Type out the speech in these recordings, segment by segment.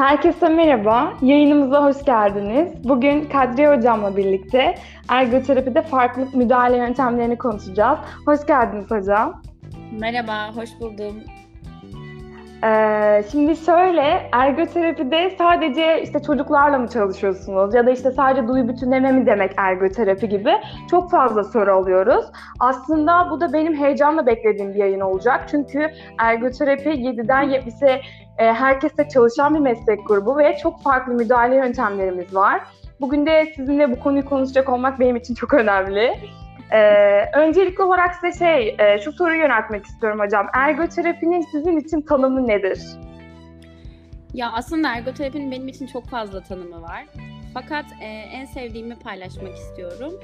Herkese merhaba, yayınımıza hoş geldiniz. Bugün Kadriye Hocam'la birlikte ergoterapide farklı müdahale yöntemlerini konuşacağız. Hoş geldiniz hocam. Merhaba, hoş buldum. Ee, şimdi şöyle, ergoterapide sadece işte çocuklarla mı çalışıyorsunuz ya da işte sadece duyu bütünleme mi demek ergoterapi gibi çok fazla soru alıyoruz. Aslında bu da benim heyecanla beklediğim bir yayın olacak. Çünkü ergoterapi 7'den 70'e e, herkeste çalışan bir meslek grubu ve çok farklı müdahale yöntemlerimiz var. Bugün de sizinle bu konuyu konuşacak olmak benim için çok önemli. Ee, öncelikli olarak size şey, e, şu soruyu yöneltmek istiyorum hocam. Ergoterapinin sizin için tanımı nedir? Ya aslında ergoterapinin benim için çok fazla tanımı var. Fakat e, en sevdiğimi paylaşmak istiyorum.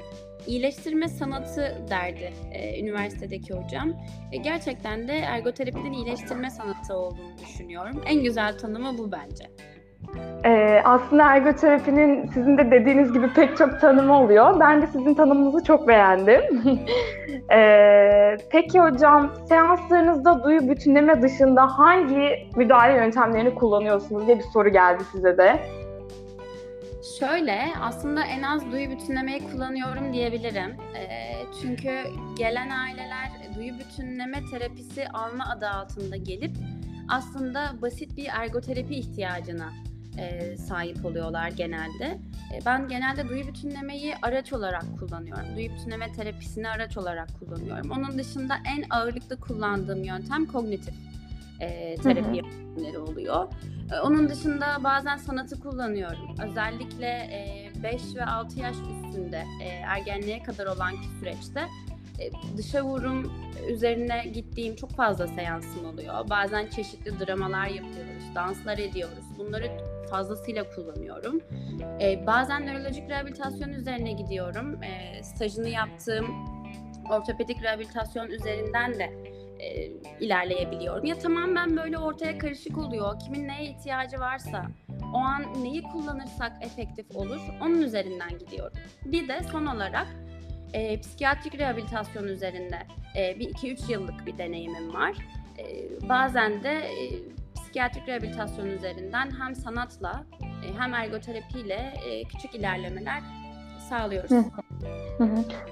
İyileştirme sanatı derdi e, üniversitedeki hocam. E, gerçekten de ergoterapinin iyileştirme sanatı olduğunu düşünüyorum. En güzel tanımı bu bence. Ee, aslında ergoterapinin sizin de dediğiniz gibi pek çok tanımı oluyor. Ben de sizin tanımınızı çok beğendim. ee, peki hocam, seanslarınızda duyu bütünleme dışında hangi müdahale yöntemlerini kullanıyorsunuz diye bir soru geldi size de. Şöyle, aslında en az duyu bütünlemeyi kullanıyorum diyebilirim. E, çünkü gelen aileler duyu bütünleme terapisi alma adı altında gelip aslında basit bir ergoterapi ihtiyacına e, sahip oluyorlar genelde. E, ben genelde duyu bütünlemeyi araç olarak kullanıyorum. Duyu bütünleme terapisini araç olarak kullanıyorum. Onun dışında en ağırlıklı kullandığım yöntem kognitif e, terapi yöntemleri oluyor. E, onun dışında bazen sanatı kullanıyorum. Özellikle e, 5 ve 6 yaş üstünde e, ergenliğe kadar olan süreçte dışa vurum üzerine gittiğim çok fazla seansım oluyor. Bazen çeşitli dramalar yapıyoruz, danslar ediyoruz. Bunları fazlasıyla kullanıyorum. Ee, bazen nörolojik rehabilitasyon üzerine gidiyorum. Ee, stajını yaptığım ortopedik rehabilitasyon üzerinden de e, ilerleyebiliyorum. Ya tamamen böyle ortaya karışık oluyor. Kimin neye ihtiyacı varsa o an neyi kullanırsak efektif olur onun üzerinden gidiyorum. Bir de son olarak e, psikiyatrik rehabilitasyon üzerinde e, bir 2-3 yıllık bir deneyimim var. E, bazen de e, psikiyatrik rehabilitasyon üzerinden hem sanatla e, hem ergoterapiyle e, küçük ilerlemeler sağlıyoruz.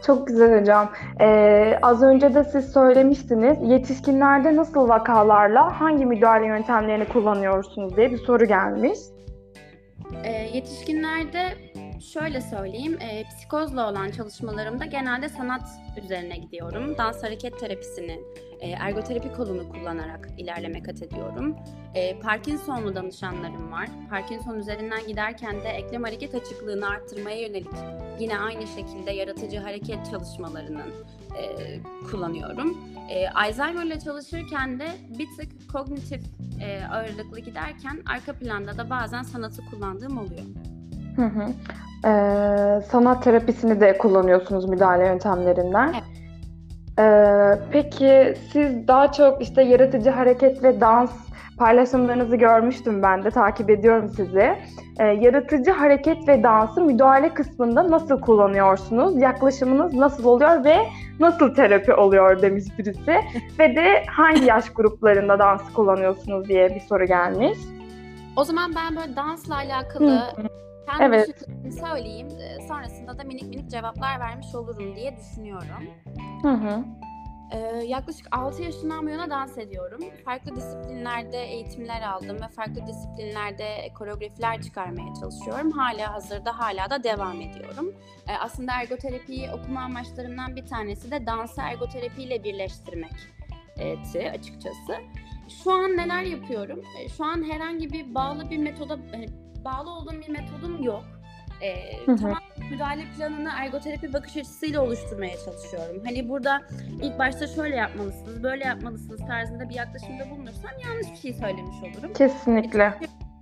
Çok güzel hocam. Ee, az önce de siz söylemiştiniz. Yetişkinlerde nasıl vakalarla hangi müdahale yöntemlerini kullanıyorsunuz diye bir soru gelmiş. E, yetişkinlerde şöyle söyleyeyim, e, psikozla olan çalışmalarımda genelde sanat üzerine gidiyorum. Dans hareket terapisini, e, ergoterapi kolunu kullanarak ilerleme kat ediyorum. E, Parkinson'lu danışanlarım var. Parkinson üzerinden giderken de eklem hareket açıklığını arttırmaya yönelik yine aynı şekilde yaratıcı hareket çalışmalarının e, kullanıyorum. E, Alzheimer ile çalışırken de bir tık kognitif e, ağırlıklı giderken arka planda da bazen sanatı kullandığım oluyor. Hı hı. Ee, sanat terapisini de kullanıyorsunuz müdahale yöntemlerinden. Evet. Ee, peki siz daha çok işte yaratıcı hareket ve dans paylaşımlarınızı görmüştüm ben de takip ediyorum sizi. Ee, yaratıcı hareket ve dansı müdahale kısmında nasıl kullanıyorsunuz? Yaklaşımınız nasıl oluyor ve nasıl terapi oluyor demiş birisi. ve de hangi yaş gruplarında dans kullanıyorsunuz diye bir soru gelmiş. O zaman ben böyle dansla alakalı kendi Evet. düşüncemi söyleyeyim. Ee, Sonrasında da minik minik cevaplar vermiş olurum diye düşünüyorum. Hı hı. Ee, yaklaşık 6 yaşından bu yana dans ediyorum. Farklı disiplinlerde eğitimler aldım ve farklı disiplinlerde koreografiler çıkarmaya çalışıyorum. Hala hazırda hala da devam ediyorum. Ee, aslında ergoterapiyi okuma amaçlarımdan bir tanesi de dansı ergoterapiyle birleştirmekti açıkçası. Şu an neler yapıyorum? Ee, Şu an herhangi bir bağlı bir metoda, hani bağlı olduğum bir metodum yok. Hı. tamam müdahale planını ergoterapi bakış açısıyla oluşturmaya çalışıyorum. Hani burada ilk başta şöyle yapmalısınız, böyle yapmalısınız tarzında bir yaklaşımda bulunursam yanlış bir şey söylemiş olurum. Kesinlikle.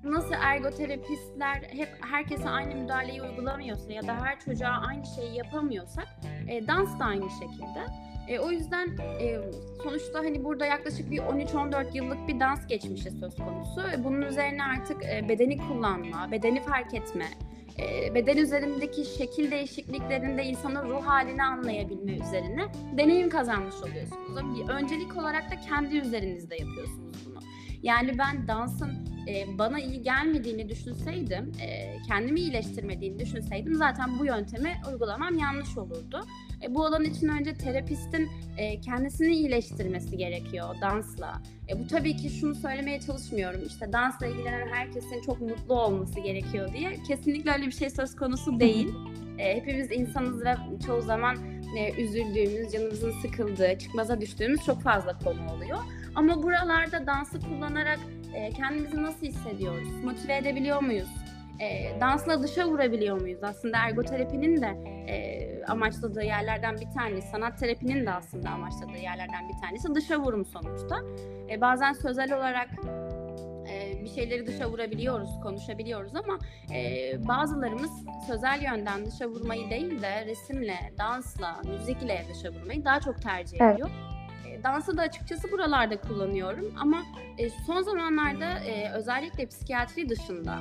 Nasıl ergoterapistler hep herkese aynı müdahaleyi uygulamıyorsa ya da her çocuğa aynı şeyi yapamıyorsak e, dans da aynı şekilde. E, o yüzden e, sonuçta hani burada yaklaşık bir 13-14 yıllık bir dans geçmişi söz konusu. E, bunun üzerine artık e, bedeni kullanma, bedeni fark etme, e, beden üzerindeki şekil değişikliklerinde insanın ruh halini anlayabilme üzerine deneyim kazanmış oluyorsunuz. Öncelik olarak da kendi üzerinizde yapıyorsunuz bunu. Yani ben dansın e, bana iyi gelmediğini düşünseydim, e, kendimi iyileştirmediğini düşünseydim zaten bu yöntemi uygulamam yanlış olurdu. E, bu alan için önce terapistin e, kendisini iyileştirmesi gerekiyor dansla. E, bu tabii ki şunu söylemeye çalışmıyorum. İşte dansla ilgilenen herkesin çok mutlu olması gerekiyor diye. Kesinlikle öyle bir şey söz konusu değil. E, hepimiz insanız ve çoğu zaman e, üzüldüğümüz, canımızın sıkıldığı, çıkmaza düştüğümüz çok fazla konu oluyor. Ama buralarda dansı kullanarak e, kendimizi nasıl hissediyoruz? Motive edebiliyor muyuz? E, dansla dışa vurabiliyor muyuz? Aslında ergoterapinin de e, amaçladığı yerlerden bir tanesi, sanat terapinin de aslında amaçladığı yerlerden bir tanesi dışa vurum sonuçta. E, bazen sözel olarak e, bir şeyleri dışa vurabiliyoruz, konuşabiliyoruz ama e, bazılarımız sözel yönden dışa vurmayı değil de resimle, dansla, müzikle dışa vurmayı daha çok tercih Evet. ediyor. E, dansı da açıkçası buralarda kullanıyorum ama e, son zamanlarda e, özellikle psikiyatri dışında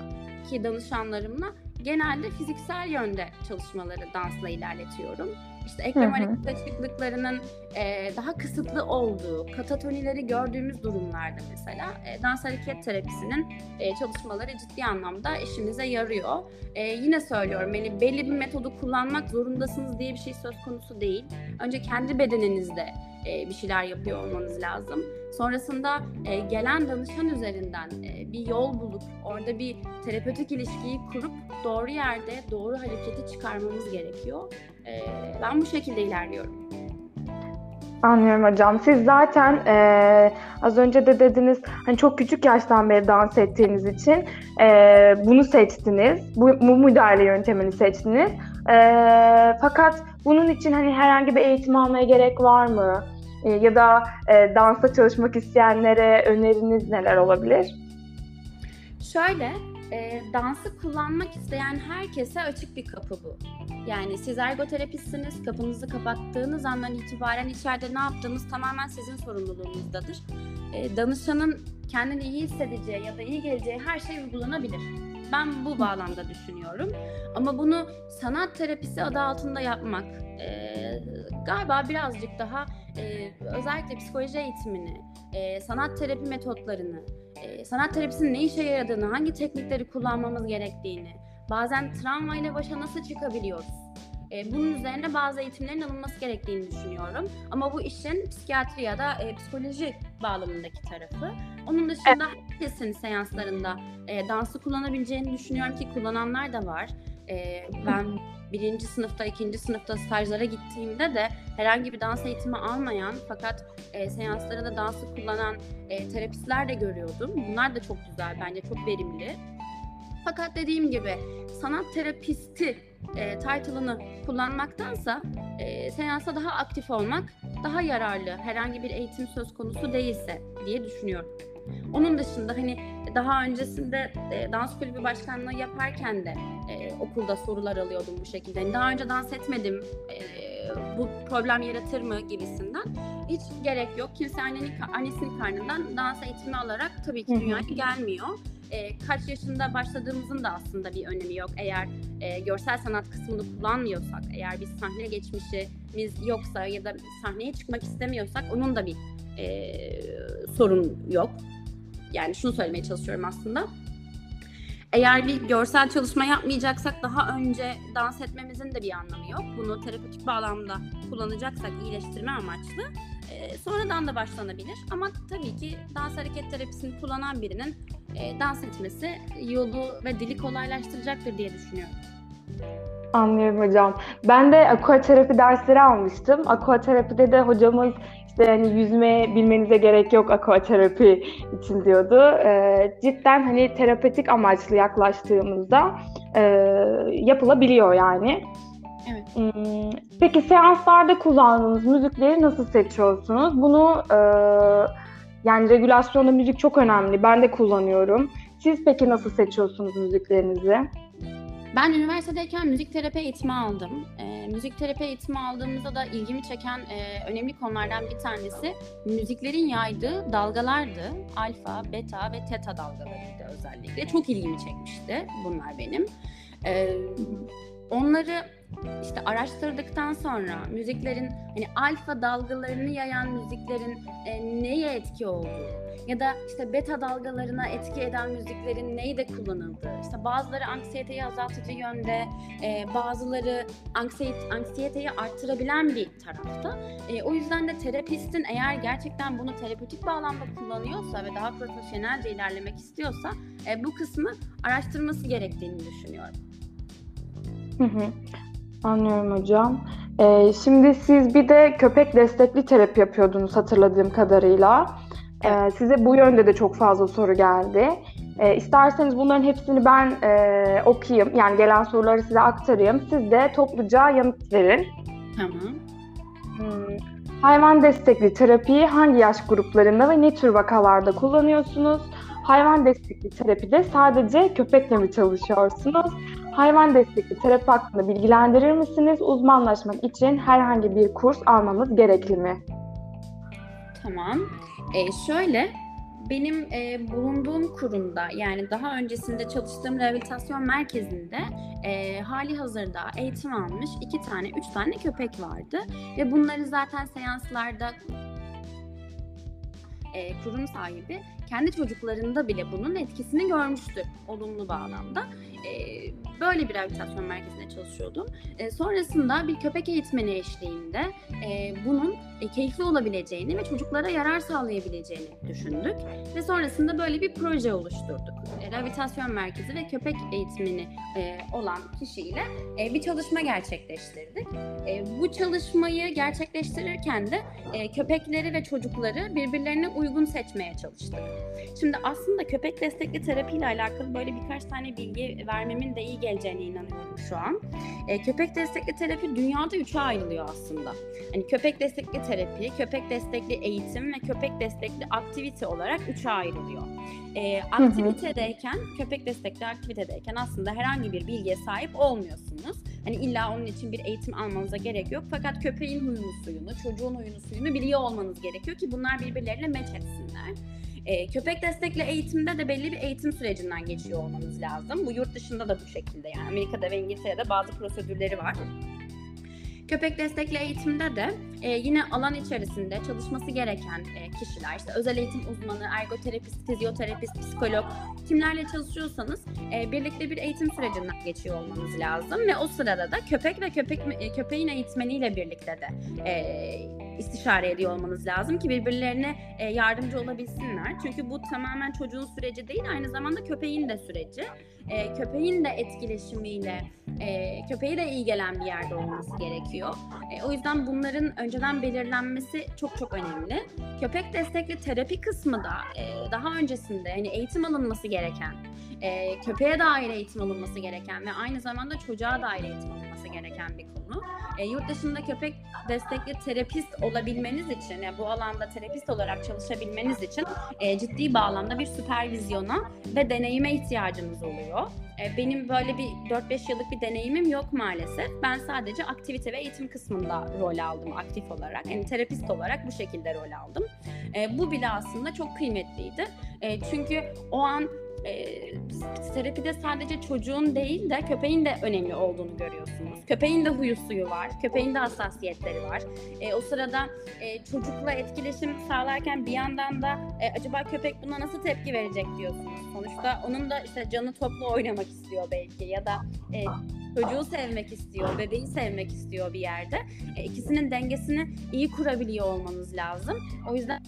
ki danışanlarımla genelde fiziksel yönde çalışmaları dansla ilerletiyorum. İşte eklem hareket açıklıklarının e, daha kısıtlı olduğu, katatonileri gördüğümüz durumlarda mesela e, dans hareket terapisinin e, çalışmaları ciddi anlamda işimize yarıyor. E, yine söylüyorum yani belli bir metodu kullanmak zorundasınız diye bir şey söz konusu değil. Önce kendi bedeninizde e, bir şeyler yapıyor olmanız lazım. Sonrasında e, gelen danışan üzerinden e, bir yol bulup orada bir terapötik ilişkiyi kurup doğru yerde doğru hareketi çıkarmamız gerekiyor. E, ben bu şekilde ilerliyorum. Anlıyorum hocam. Siz zaten eee, az önce de dediniz hani çok küçük yaştan beri dans ettiğiniz için eee, bunu seçtiniz. Bu, bu müdahale yöntemini seçtiniz. Eee, fakat bunun için hani herhangi bir eğitim almaya gerek var mı? Eee, ya da eee, dansta çalışmak isteyenlere öneriniz neler olabilir? Şöyle, e, dansı kullanmak isteyen herkese açık bir kapı bu. Yani siz ergoterapistsiniz, kapınızı kapattığınız andan itibaren içeride ne yaptığınız tamamen sizin sorumluluğunuzdadır. E, danışanın kendini iyi hissedeceği ya da iyi geleceği her şey uygulanabilir. Ben bu bağlamda düşünüyorum. Ama bunu sanat terapisi adı altında yapmak e, galiba birazcık daha e, özellikle psikoloji eğitimini, e, sanat terapi metotlarını, e, sanat terapisinin ne işe yaradığını, hangi teknikleri kullanmamız gerektiğini, bazen travmayla başa nasıl çıkabiliyoruz? E, bunun üzerine bazı eğitimlerin alınması gerektiğini düşünüyorum. Ama bu işin psikiyatri ya da e, psikoloji bağlamındaki tarafı. Onun dışında herkesin seanslarında e, dansı kullanabileceğini düşünüyorum ki kullananlar da var. E, ben birinci sınıfta, ikinci sınıfta stajlara gittiğimde de herhangi bir dans eğitimi almayan fakat e, seanslarında dansı kullanan e, terapistler de görüyordum. Bunlar da çok güzel, bence çok verimli. Fakat dediğim gibi sanat terapisti e, title'ını kullanmaktansa e, seansa daha aktif olmak daha yararlı. Herhangi bir eğitim söz konusu değilse diye düşünüyorum. Onun dışında hani daha öncesinde e, dans kulübü başkanlığı yaparken de e, okulda sorular alıyordum bu şekilde. Hani daha önce dans etmedim, e, bu problem yaratır mı gibisinden. Hiç gerek yok. Kimse annenin, annesinin karnından dans eğitimi alarak tabii ki dünyaya gelmiyor. E, kaç yaşında başladığımızın da aslında bir önemi yok. Eğer e, görsel sanat kısmını kullanmıyorsak, eğer bir sahne geçmişimiz yoksa ya da sahneye çıkmak istemiyorsak onun da bir e, sorun yok. Yani şunu söylemeye çalışıyorum aslında. Eğer bir görsel çalışma yapmayacaksak daha önce dans etmemizin de bir anlamı yok. Bunu terapötik bağlamda kullanacaksak iyileştirme amaçlı e, sonradan da başlanabilir. Ama tabii ki dans hareket terapisini kullanan birinin e, dans etmesi yolu ve dili kolaylaştıracaktır diye düşünüyorum. Anlıyorum hocam. Ben de aquaterapi dersleri almıştım. Aquaterapide de hocamız işte hani yüzme bilmenize gerek yok aquaterapi için diyordu. Ee, cidden hani terapötik amaçlı yaklaştığımızda e, yapılabiliyor yani. Evet. Hmm, Peki seanslarda kullandığınız müzikleri nasıl seçiyorsunuz? Bunu e, yani regülasyonda müzik çok önemli. Ben de kullanıyorum. Siz peki nasıl seçiyorsunuz müziklerinizi? Ben üniversitedeyken müzik terapi eğitimi aldım. E, müzik terapi eğitimi aldığımızda da ilgimi çeken e, önemli konulardan bir tanesi müziklerin yaydığı dalgalardı. Alfa, beta ve teta dalgalarıydı özellikle. Çok ilgimi çekmişti bunlar benim. E, onları işte araştırdıktan sonra müziklerin hani alfa dalgalarını yayan müziklerin e, neye etki olduğu ya da işte beta dalgalarına etki eden müziklerin neyde kullanıldığı. İşte bazıları anksiyeteyi azaltıcı yönde, e, bazıları anksiyet, anksiyeteyi arttırabilen bir tarafta. E, o yüzden de terapistin eğer gerçekten bunu terapötik bağlamda kullanıyorsa ve daha profesyonelce ilerlemek istiyorsa e, bu kısmı araştırması gerektiğini düşünüyorum. Hı hı. Anlıyorum hocam. Ee, şimdi siz bir de köpek destekli terapi yapıyordunuz hatırladığım kadarıyla. Ee, size bu yönde de çok fazla soru geldi. Ee, isterseniz bunların hepsini ben e, okuyayım. Yani gelen soruları size aktarayım. Siz de topluca yanıt verin. Tamam. Hmm. Hayvan destekli terapiyi hangi yaş gruplarında ve ne tür vakalarda kullanıyorsunuz? Hayvan destekli terapide sadece köpekle mi çalışıyorsunuz? Hayvan destekli terapi hakkında bilgilendirir misiniz? Uzmanlaşmak için herhangi bir kurs almamız gerekli mi? Tamam. Ee, şöyle benim e, bulunduğum kurumda yani daha öncesinde çalıştığım rehabilitasyon merkezinde e, hali hazırda eğitim almış iki tane, üç tane köpek vardı ve bunları zaten seanslarda e, kurum sahibi kendi çocuklarında bile bunun etkisini görmüştü olumlu bağlamda. E, böyle bir rehabilitasyon merkezinde çalışıyordum. E, sonrasında bir köpek eğitmeni eşliğinde e, bunun e, keyifli olabileceğini ve çocuklara yarar sağlayabileceğini düşündük. Ve sonrasında böyle bir proje oluşturduk. E, rehabilitasyon merkezi ve köpek eğitmeni e, olan kişiyle e, bir çalışma gerçekleştirdik. E, bu çalışmayı gerçekleştirirken de e, köpekleri ve çocukları birbirlerine uygun seçmeye çalıştık. Şimdi aslında köpek destekli terapi ile alakalı böyle birkaç tane bilgi vermemin de iyi geleceğine inanıyorum şu an. E, köpek destekli terapi dünyada üçe ayrılıyor aslında. Hani köpek destekli terapi, köpek destekli eğitim ve köpek destekli aktivite olarak üçe ayrılıyor. E, aktivitedeyken, köpek destekli aktivitedeyken aslında herhangi bir bilgiye sahip olmuyorsunuz. Hani illa onun için bir eğitim almanıza gerek yok. Fakat köpeğin huyunu suyunu, çocuğun huyunu suyunu biliyor olmanız gerekiyor ki bunlar birbirleriyle meç etsinler. E, köpek destekli eğitimde de belli bir eğitim sürecinden geçiyor olmanız lazım. Bu yurt dışında da bu şekilde yani Amerika'da ve İngiltere'de bazı prosedürleri var. Köpek destekli eğitimde de e, yine alan içerisinde çalışması gereken e, kişiler, işte özel eğitim uzmanı, ergoterapist, fizyoterapist, psikolog, kimlerle çalışıyorsanız e, birlikte bir eğitim sürecinden geçiyor olmanız lazım ve o sırada da köpek ve köpek e, köpeğin eğitmeniyle birlikte de e, istişare ediyor olmanız lazım ki birbirlerine e, yardımcı olabilsinler. Çünkü bu tamamen çocuğun süreci değil, aynı zamanda köpeğin de süreci. E, köpeğin de etkileşimiyle, e, köpeği de iyi gelen bir yerde olması gerekiyor. E, o yüzden bunların önceden belirlenmesi çok çok önemli. Köpek destekli terapi kısmı da e, daha öncesinde hani eğitim alınması gereken, e, köpeğe dair eğitim alınması gereken ve aynı zamanda çocuğa dair eğitim alınması gereken bir konu. E, yurt dışında köpek destekli terapist olabilmeniz için, yani bu alanda terapist olarak çalışabilmeniz için e, ciddi bağlamda bir süpervizyona ve deneyime ihtiyacınız oluyor. E, benim böyle bir 4-5 yıllık bir deneyimim yok maalesef. Ben sadece aktivite ve eğitim kısmında rol aldım aktif olarak. Yani terapist olarak bu şekilde rol aldım. E, bu bile aslında çok kıymetliydi. E, çünkü o an e, terapide sadece çocuğun değil de köpeğin de önemli olduğunu görüyorsunuz. Köpeğin de huyu suyu var, köpeğin de hassasiyetleri var. E, o sırada e, çocukla etkileşim sağlarken bir yandan da e, acaba köpek buna nasıl tepki verecek diyorsunuz. Sonuçta onun da işte canı toplu oynamak istiyor belki ya da e, çocuğu sevmek istiyor, bebeği sevmek istiyor bir yerde. E, ikisinin dengesini iyi kurabiliyor olmanız lazım. O yüzden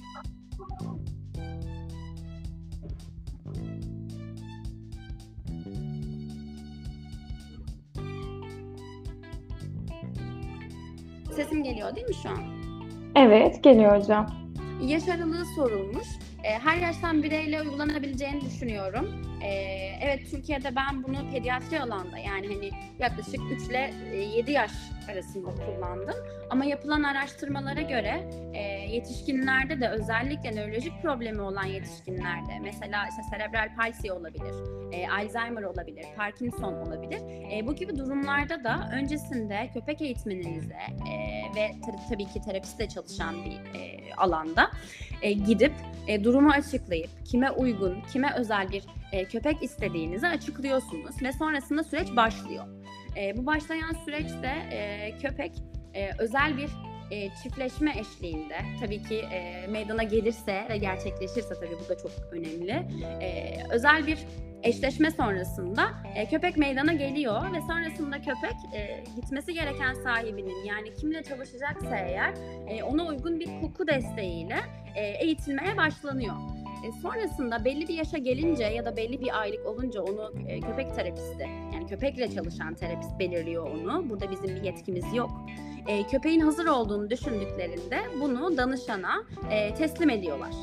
Sesim geliyor değil mi şu an? Evet, geliyor hocam. Yaş aralığı sorulmuş. E, her yaştan bireyle uygulanabileceğini düşünüyorum. E, evet Türkiye'de ben bunu pediatri alanda yani hani yaklaşık 3 ile 7 yaş arasında kullandım. Ama yapılan araştırmalara göre e, yetişkinlerde de özellikle nörolojik problemi olan yetişkinlerde mesela işte cerebral palsy olabilir, e, Alzheimer olabilir, Parkinson olabilir. E, bu gibi durumlarda da öncesinde köpek eğitmeninize e, ve tar- tabii ki terapistle çalışan bir e, alanda e, gidip e, durumu açıklayıp kime uygun, kime özel bir e, köpek istediğinizi açıklıyorsunuz ve sonrasında süreç başlıyor. E, bu başlayan süreçte e, köpek e, özel bir e, çiftleşme eşliğinde tabii ki e, meydana gelirse ve gerçekleşirse tabii bu da çok önemli. E, özel bir eşleşme sonrasında e, köpek meydana geliyor ve sonrasında köpek e, gitmesi gereken sahibinin yani kimle çalışacaksa eğer e, ona uygun bir koku desteğiyle e, eğitilmeye başlanıyor. E, sonrasında belli bir yaşa gelince ya da belli bir aylık olunca onu e, köpek terapisti yani köpekle çalışan terapist belirliyor onu. Burada bizim bir yetkimiz yok. E, köpeğin hazır olduğunu düşündüklerinde bunu danışana e, teslim ediyorlar.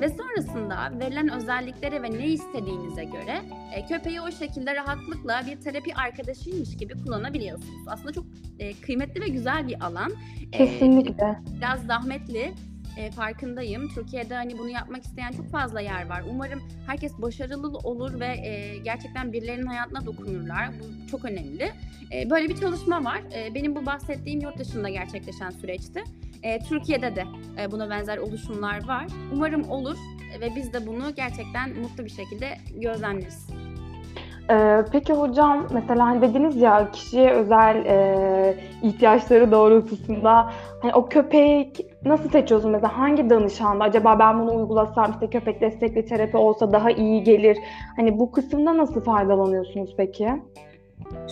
Ve sonrasında verilen özelliklere ve ne istediğinize göre e, köpeği o şekilde rahatlıkla bir terapi arkadaşıymış gibi kullanabiliyorsunuz. Aslında çok e, kıymetli ve güzel bir alan. E, Kesinlikle. biraz zahmetli e, farkındayım. Türkiye'de hani bunu yapmak isteyen çok fazla yer var. Umarım herkes başarılı olur ve e, gerçekten birilerinin hayatına dokunurlar. Bu çok önemli. E, böyle bir çalışma var. E, benim bu bahsettiğim yurt dışında gerçekleşen süreçti. E, Türkiye'de de e, buna benzer oluşumlar var. Umarım olur ve biz de bunu gerçekten mutlu bir şekilde gözlemleriz. Ee, peki hocam mesela hani dediniz ya kişiye özel e, ihtiyaçları doğrultusunda hani o köpek nasıl seçiyorsun? Mesela hangi danışanda? Acaba ben bunu uygulasam işte köpek destekli terapi olsa daha iyi gelir. Hani bu kısımda nasıl faydalanıyorsunuz peki?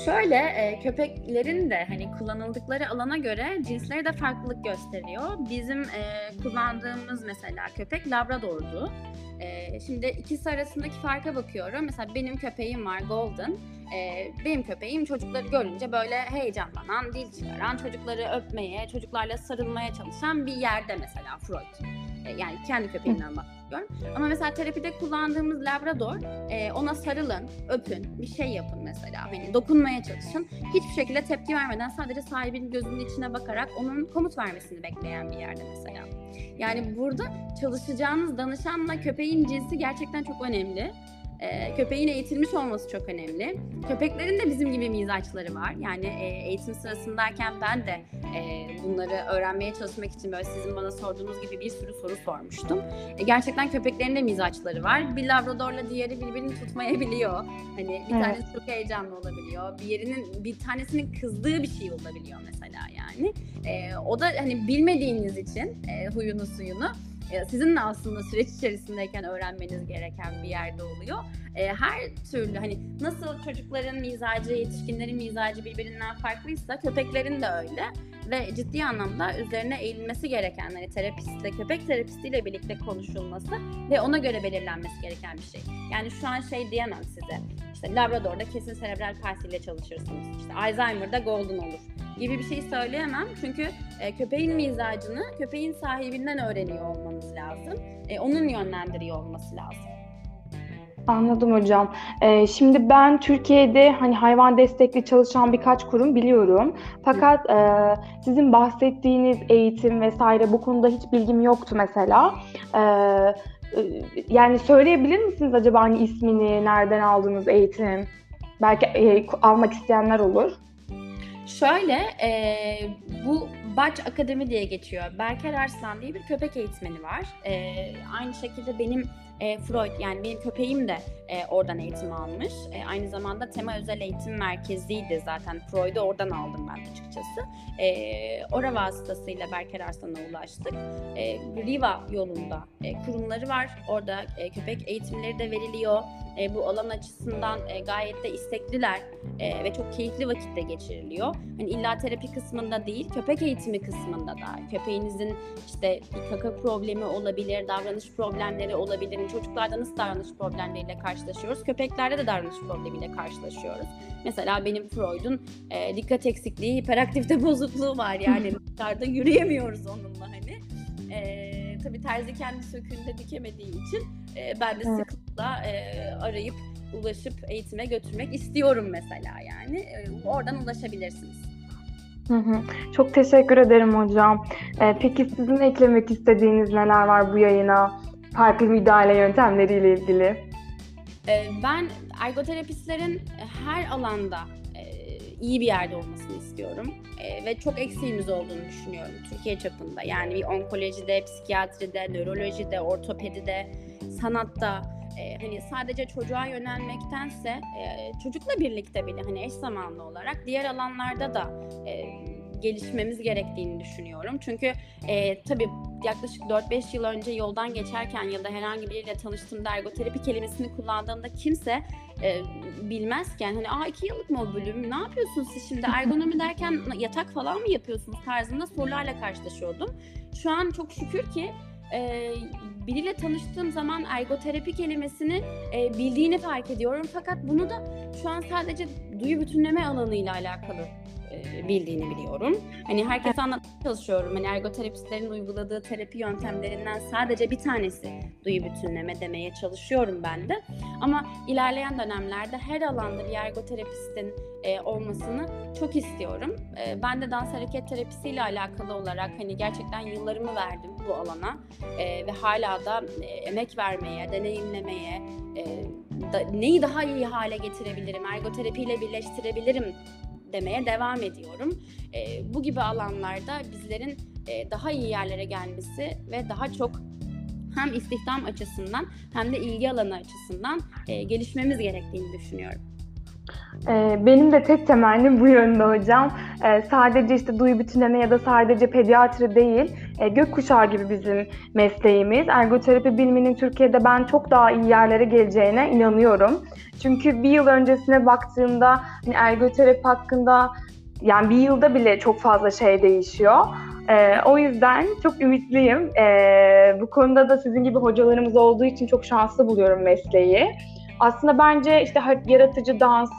Şöyle e, köpeklerin de hani kullanıldıkları alana göre cinsleri de farklılık gösteriyor. Bizim e, kullandığımız mesela köpek Labrador'du. E, şimdi ikisi arasındaki farka bakıyorum. Mesela benim köpeğim var Golden. E, benim köpeğim çocukları görünce böyle heyecanlanan, dil çıkaran, çocukları öpmeye, çocuklarla sarılmaya çalışan bir yerde mesela Freud. E, yani kendi köpeğimden bahsediyorum. Ama mesela terapide kullandığımız Labrador e, ona sarılın, öpün, bir şey yapın mesela. Hani dokunmaya çalışın. Hiçbir şekilde tepki vermeden sadece sahibinin gözünün içine bakarak onun komut vermesini bekleyen bir yerde mesela. Yani burada çalışacağınız danışanla köpeğin cinsi gerçekten çok önemli. E, köpeğin eğitilmiş olması çok önemli. Köpeklerin de bizim gibi mizaçları var. Yani e, eğitim sırasındayken ben de e, bunları öğrenmeye çalışmak için böyle sizin bana sorduğunuz gibi bir sürü soru sormuştum. E, gerçekten köpeklerin de mizaçları var. Bir labradorla diğeri birbirini tutmayabiliyor. Hani bir Evet. tanesi çok heyecanlı olabiliyor. Bir yerinin bir tanesinin kızdığı bir şey olabiliyor mesela yani. E, o da hani bilmediğiniz için e, huyunu suyunu sizin de aslında süreç içerisindeyken öğrenmeniz gereken bir yerde oluyor. E, her türlü hani nasıl çocukların mizacı, yetişkinlerin mizacı birbirinden farklıysa köpeklerin de öyle ve ciddi anlamda üzerine eğilmesi gereken hani terapistle, köpek terapistiyle birlikte konuşulması ve ona göre belirlenmesi gereken bir şey. Yani şu an şey diyemem size. İşte Labrador'da kesin serebral palsiyle çalışırsınız. İşte Alzheimer'da golden olur gibi bir şey söyleyemem. Çünkü e, köpeğin mizacını köpeğin sahibinden öğreniyor olmanız lazım. E, onun yönlendiriyor olması lazım. Anladım hocam. Ee, şimdi ben Türkiye'de hani hayvan destekli çalışan birkaç kurum biliyorum. Fakat e, sizin bahsettiğiniz eğitim vesaire bu konuda hiç bilgim yoktu mesela. Ee, e, yani söyleyebilir misiniz acaba hani ismini, nereden aldığınız eğitim? Belki e, almak isteyenler olur. Şöyle, e, bu Baç Akademi diye geçiyor. Berker Arslan diye bir köpek eğitmeni var. E, aynı şekilde benim e, Freud, yani benim köpeğim de e, oradan eğitim almış. E, aynı zamanda Tema Özel Eğitim Merkezi'ydi zaten. Freud'u oradan aldım ben açıkçası. E, ora vasıtasıyla Berker Arslan'a ulaştık. E, Riva yolunda e, kurumları var. Orada e, köpek eğitimleri de veriliyor. E, bu alan açısından e, gayet de istekliler e, ve çok keyifli vakitte geçiriliyor. Hani illa terapi kısmında değil, köpek eğitimi kısmında da köpeğinizin işte kaka problemi olabilir, davranış problemleri olabilir. Yani Çocuklarda nasıl davranış problemleriyle karşılaşıyoruz? Köpeklerde de davranış problemiyle karşılaşıyoruz. Mesela benim Freud'un e, dikkat eksikliği, hiperaktifte bozukluğu var yani dışarıda yürüyemiyoruz onunla hani. E, tabii terzi kendi söküğünde dikemediği için e, ben de sıklıkla e, arayıp ulaşıp eğitime götürmek istiyorum mesela yani. E, oradan ulaşabilirsiniz. Hı hı. Çok teşekkür ederim hocam. Ee, peki sizin eklemek istediğiniz neler var bu yayına? Farklı müdahale yöntemleriyle ilgili. E, ben ergoterapistlerin her alanda e, iyi bir yerde olmasını istiyorum. E, ve çok eksiğimiz olduğunu düşünüyorum Türkiye çapında. Yani bir onkolojide, psikiyatride, nörolojide, ortopedide, sanatta e, hani sadece çocuğa yönelmektense çocukla birlikte bile hani eş zamanlı olarak diğer alanlarda da gelişmemiz gerektiğini düşünüyorum. Çünkü e, tabii yaklaşık 4-5 yıl önce yoldan geçerken ya da herhangi biriyle tanıştığımda ergoterapi kelimesini kullandığımda kimse e, bilmezken hani aa iki yıllık mı o bölüm ne yapıyorsunuz siz şimdi ergonomi derken yatak falan mı yapıyorsunuz tarzında sorularla karşılaşıyordum. Şu an çok şükür ki e, biriyle tanıştığım zaman ergoterapi kelimesini e, bildiğini fark ediyorum. Fakat bunu da şu an sadece duyu bütünleme alanıyla alakalı bildiğini biliyorum. Hani herkese anlatmaya çalışıyorum. Hani ergoterapistlerin uyguladığı terapi yöntemlerinden sadece bir tanesi duyu bütünleme demeye çalışıyorum ben de. Ama ilerleyen dönemlerde her alanda bir ergoterapistin e, olmasını çok istiyorum. E, ben de dans hareket terapisiyle alakalı olarak hani gerçekten yıllarımı verdim bu alana e, ve hala da e, emek vermeye, deneyimlemeye, e, da, neyi daha iyi hale getirebilirim, ergoterapiyle birleştirebilirim demeye devam ediyorum. E, bu gibi alanlarda bizlerin e, daha iyi yerlere gelmesi ve daha çok hem istihdam açısından hem de ilgi alanı açısından e, gelişmemiz gerektiğini düşünüyorum. Benim de tek temennim bu yönde hocam. Sadece işte duyu bütünleme ya da sadece pediatri değil, gökkuşağı gibi bizim mesleğimiz. Ergoterapi biliminin Türkiye'de ben çok daha iyi yerlere geleceğine inanıyorum. Çünkü bir yıl öncesine baktığımda hani ergoterapi hakkında yani bir yılda bile çok fazla şey değişiyor. Ee, o yüzden çok ümitliyim. Ee, bu konuda da sizin gibi hocalarımız olduğu için çok şanslı buluyorum mesleği. Aslında bence işte yaratıcı dans,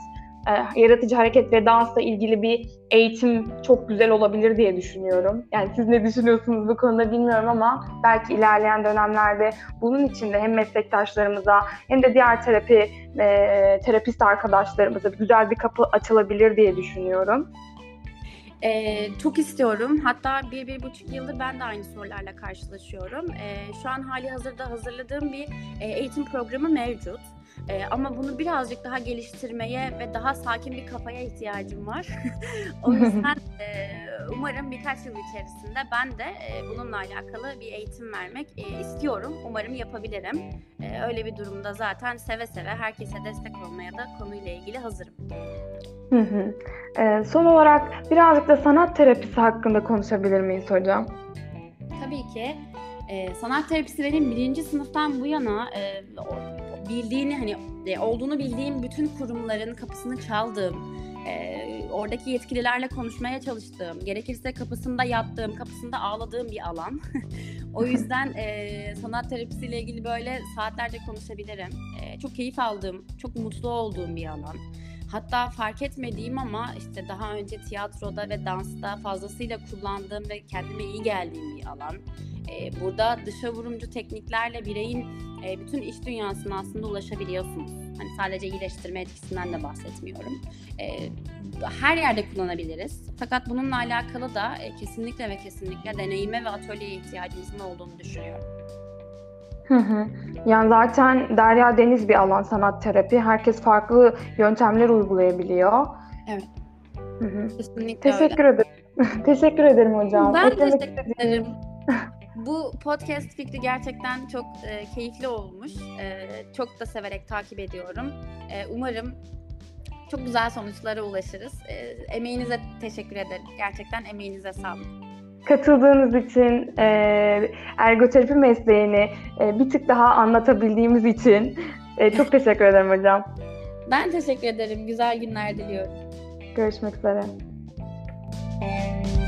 e, yaratıcı hareket ve dansla ilgili bir eğitim çok güzel olabilir diye düşünüyorum. Yani siz ne düşünüyorsunuz bu konuda bilmiyorum ama belki ilerleyen dönemlerde bunun için de hem meslektaşlarımıza hem de diğer terapi e, terapist arkadaşlarımıza güzel bir kapı açılabilir diye düşünüyorum. Ee, çok istiyorum. Hatta bir, bir buçuk yıldır ben de aynı sorularla karşılaşıyorum. Ee, şu an hali hazırda hazırladığım bir e, eğitim programı mevcut. E, ama bunu birazcık daha geliştirmeye ve daha sakin bir kafaya ihtiyacım var. o yüzden e, umarım birkaç yıl içerisinde ben de e, bununla alakalı bir eğitim vermek e, istiyorum. Umarım yapabilirim. E, öyle bir durumda zaten seve seve herkese destek olmaya da konuyla ilgili hazırım. Hı hı. E, son olarak birazcık da sanat terapisi hakkında konuşabilir miyiz hocam? Tabii ki. E, sanat terapisi benim birinci sınıftan bu yana e, bildiğini hani e, olduğunu bildiğim bütün kurumların kapısını çaldığım, e, oradaki yetkililerle konuşmaya çalıştığım, gerekirse kapısında yattığım, kapısında ağladığım bir alan. o yüzden e, sanat terapisiyle ilgili böyle saatlerce konuşabilirim. E, çok keyif aldığım, çok mutlu olduğum bir alan. Hatta fark etmediğim ama işte daha önce tiyatroda ve dansta fazlasıyla kullandığım ve kendime iyi geldiğim bir alan. Ee, burada dışa vurumcu tekniklerle bireyin e, bütün iş dünyasına aslında ulaşabiliyorsunuz. Hani sadece iyileştirme etkisinden de bahsetmiyorum. Ee, her yerde kullanabiliriz. Fakat bununla alakalı da e, kesinlikle ve kesinlikle deneyime ve atölyeye ihtiyacımızın olduğunu düşünüyorum. Hı hı. Yani zaten derya deniz bir alan sanat terapi. Herkes farklı yöntemler uygulayabiliyor. Evet. Hı hı. Kesinlikle Teşekkür öyle. ederim. Teşekkür ederim hocam. Ben Eklemek teşekkür ederim. Bu podcast fikri gerçekten çok e, keyifli olmuş. E, çok da severek takip ediyorum. E, umarım çok güzel sonuçlara ulaşırız. E, emeğinize teşekkür ederim. Gerçekten emeğinize sağlık. Katıldığınız için, e, ergoterapi mesleğini e, bir tık daha anlatabildiğimiz için e, çok teşekkür ederim hocam. Ben teşekkür ederim. Güzel günler diliyorum. Görüşmek üzere. Thank